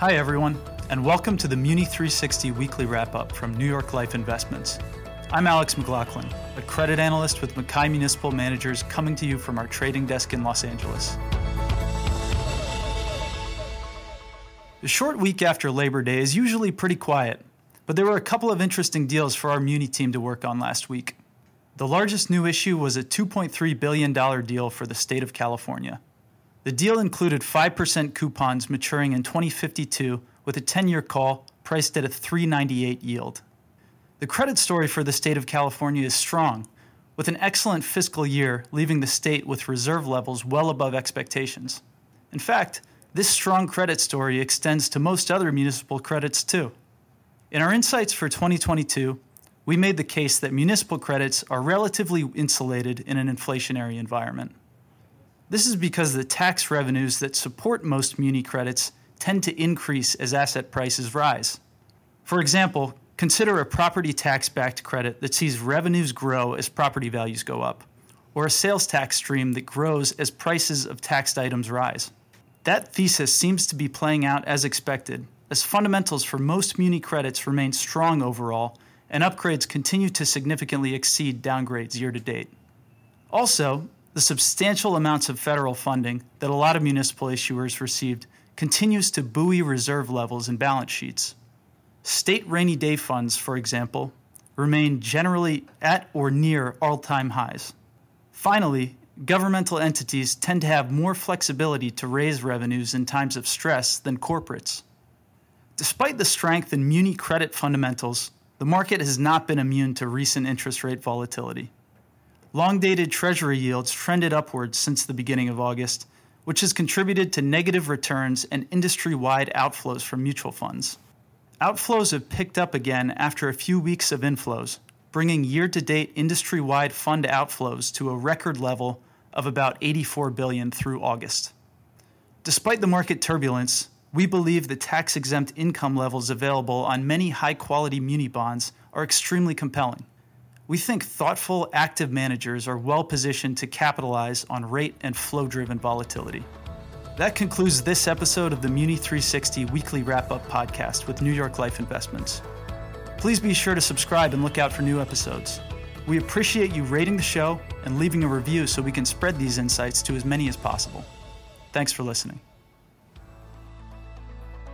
Hi, everyone, and welcome to the Muni 360 weekly wrap up from New York Life Investments. I'm Alex McLaughlin, a credit analyst with MacKay Municipal Managers, coming to you from our trading desk in Los Angeles. The short week after Labor Day is usually pretty quiet, but there were a couple of interesting deals for our Muni team to work on last week. The largest new issue was a $2.3 billion deal for the state of California. The deal included 5% coupons maturing in 2052 with a 10 year call priced at a 398 yield. The credit story for the state of California is strong, with an excellent fiscal year leaving the state with reserve levels well above expectations. In fact, this strong credit story extends to most other municipal credits too. In our insights for 2022, we made the case that municipal credits are relatively insulated in an inflationary environment. This is because the tax revenues that support most muni credits tend to increase as asset prices rise. For example, consider a property tax backed credit that sees revenues grow as property values go up, or a sales tax stream that grows as prices of taxed items rise. That thesis seems to be playing out as expected, as fundamentals for most muni credits remain strong overall, and upgrades continue to significantly exceed downgrades year to date. Also, the substantial amounts of federal funding that a lot of municipal issuers received continues to buoy reserve levels and balance sheets. State rainy day funds, for example, remain generally at or near all time highs. Finally, governmental entities tend to have more flexibility to raise revenues in times of stress than corporates. Despite the strength in muni credit fundamentals, the market has not been immune to recent interest rate volatility. Long dated Treasury yields trended upwards since the beginning of August, which has contributed to negative returns and industry wide outflows from mutual funds. Outflows have picked up again after a few weeks of inflows, bringing year to date industry wide fund outflows to a record level of about 84 billion through August. Despite the market turbulence, we believe the tax exempt income levels available on many high quality muni bonds are extremely compelling we think thoughtful, active managers are well positioned to capitalize on rate and flow driven volatility. That concludes this episode of the Muni 360 Weekly Wrap Up Podcast with New York Life Investments. Please be sure to subscribe and look out for new episodes. We appreciate you rating the show and leaving a review so we can spread these insights to as many as possible. Thanks for listening.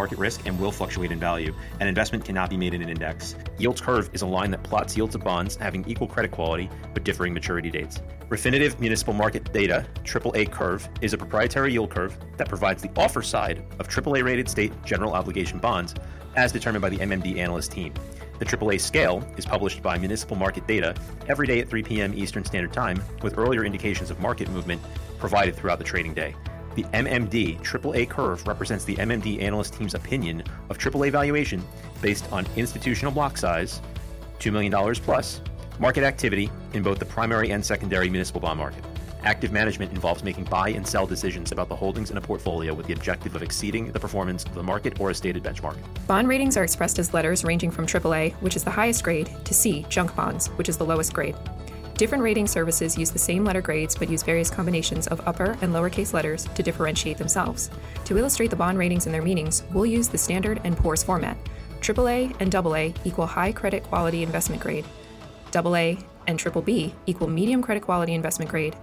market risk and will fluctuate in value. An investment cannot be made in an index. Yield curve is a line that plots yields of bonds having equal credit quality but differing maturity dates. Refinitiv Municipal Market Data AAA Curve is a proprietary yield curve that provides the offer side of AAA rated state general obligation bonds as determined by the MMD analyst team. The AAA scale is published by Municipal Market Data every day at 3 p.m. Eastern Standard Time, with earlier indications of market movement provided throughout the trading day. The MMD AAA curve represents the MMD analyst team's opinion of AAA valuation based on institutional block size, $2 million plus, market activity in both the primary and secondary municipal bond market. Active management involves making buy and sell decisions about the holdings in a portfolio with the objective of exceeding the performance of the market or a stated benchmark. Bond ratings are expressed as letters ranging from AAA, which is the highest grade, to C, junk bonds, which is the lowest grade. Different rating services use the same letter grades but use various combinations of upper and lowercase letters to differentiate themselves. To illustrate the bond ratings and their meanings, we'll use the standard and poor's format. AAA and AA equal high credit quality investment grade. AA and triple B equal medium credit quality investment grade.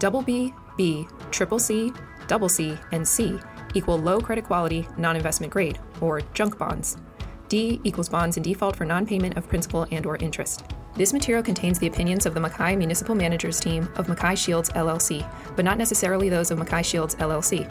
Double B, B, triple C, double C, and C equal low credit quality non investment grade, or junk bonds. D equals bonds in default for non payment of principal and or interest. This material contains the opinions of the MacKay Municipal Managers team of MacKay Shields LLC, but not necessarily those of MacKay Shields LLC.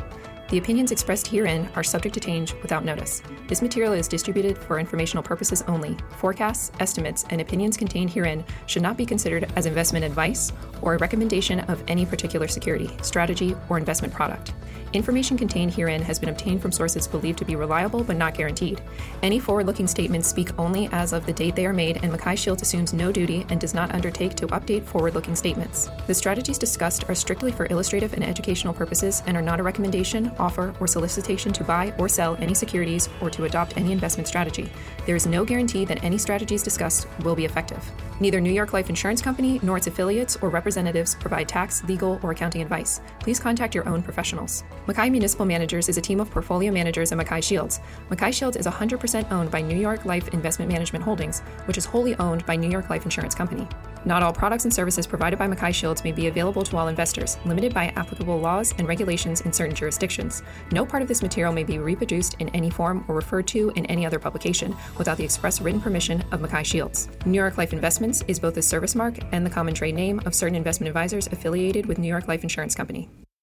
The opinions expressed herein are subject to change without notice. This material is distributed for informational purposes only. Forecasts, estimates, and opinions contained herein should not be considered as investment advice or a recommendation of any particular security, strategy, or investment product. Information contained herein has been obtained from sources believed to be reliable but not guaranteed. Any forward looking statements speak only as of the date they are made, and Mackay Shields assumes no duty and does not undertake to update forward looking statements. The strategies discussed are strictly for illustrative and educational purposes and are not a recommendation, offer, or solicitation to buy or sell any securities or to adopt any investment strategy. There is no guarantee that any strategies discussed will be effective. Neither New York Life Insurance Company nor its affiliates or representatives provide tax, legal, or accounting advice. Please contact your own professionals. Mackay Municipal Managers is a team of portfolio managers at Mackay Shields. Mackay Shields is 100% owned by New York Life Investment Management Holdings, which is wholly owned by New York Life Insurance Company. Not all products and services provided by Mackay Shields may be available to all investors, limited by applicable laws and regulations in certain jurisdictions. No part of this material may be reproduced in any form or referred to in any other publication without the express written permission of Mackay Shields. New York Life Investments is both the service mark and the common trade name of certain investment advisors affiliated with New York Life Insurance Company.